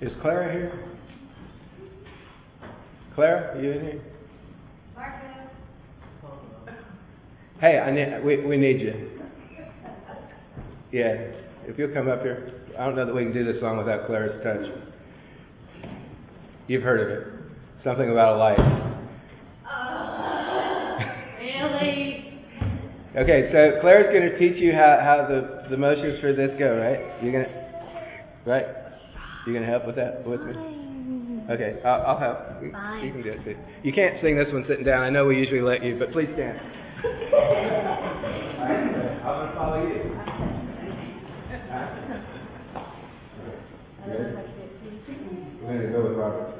Is Clara here? Clara, are you in here? Hey, I need, we, we need you. Yeah, if you'll come up here. I don't know that we can do this song without Clara's touch. You've heard of it. Something about a light. Really? Okay, so Claire's going to teach you how, how the, the motions for this go, right? You're going to, right? You're going to help with that with me? Okay, I'll, I'll help. You- Fine. You can do it too. You can't sing this one sitting down. I know we usually let you, but please stand. I'm going to follow you. We're going to go with Robert.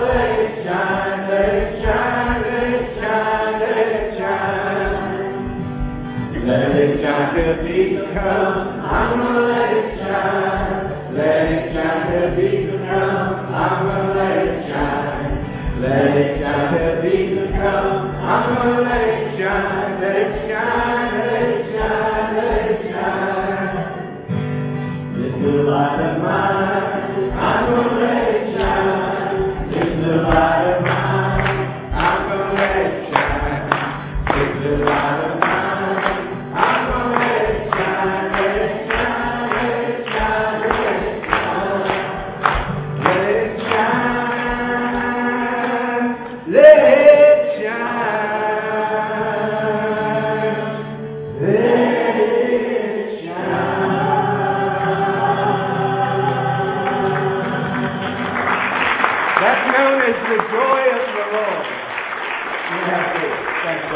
Let it shine, let it shine, let it shine, let it shine. Let it shine Jesus comes. I'm gonna let it shine. Let it shine Jesus comes. I'm gonna let it shine. Let it shine Jesus comes. I'm gonna let it shine. Let it shine. Let it shine. Let it shine. Little light of mine. That's known as the joy of the Lord. You have to. Thanks,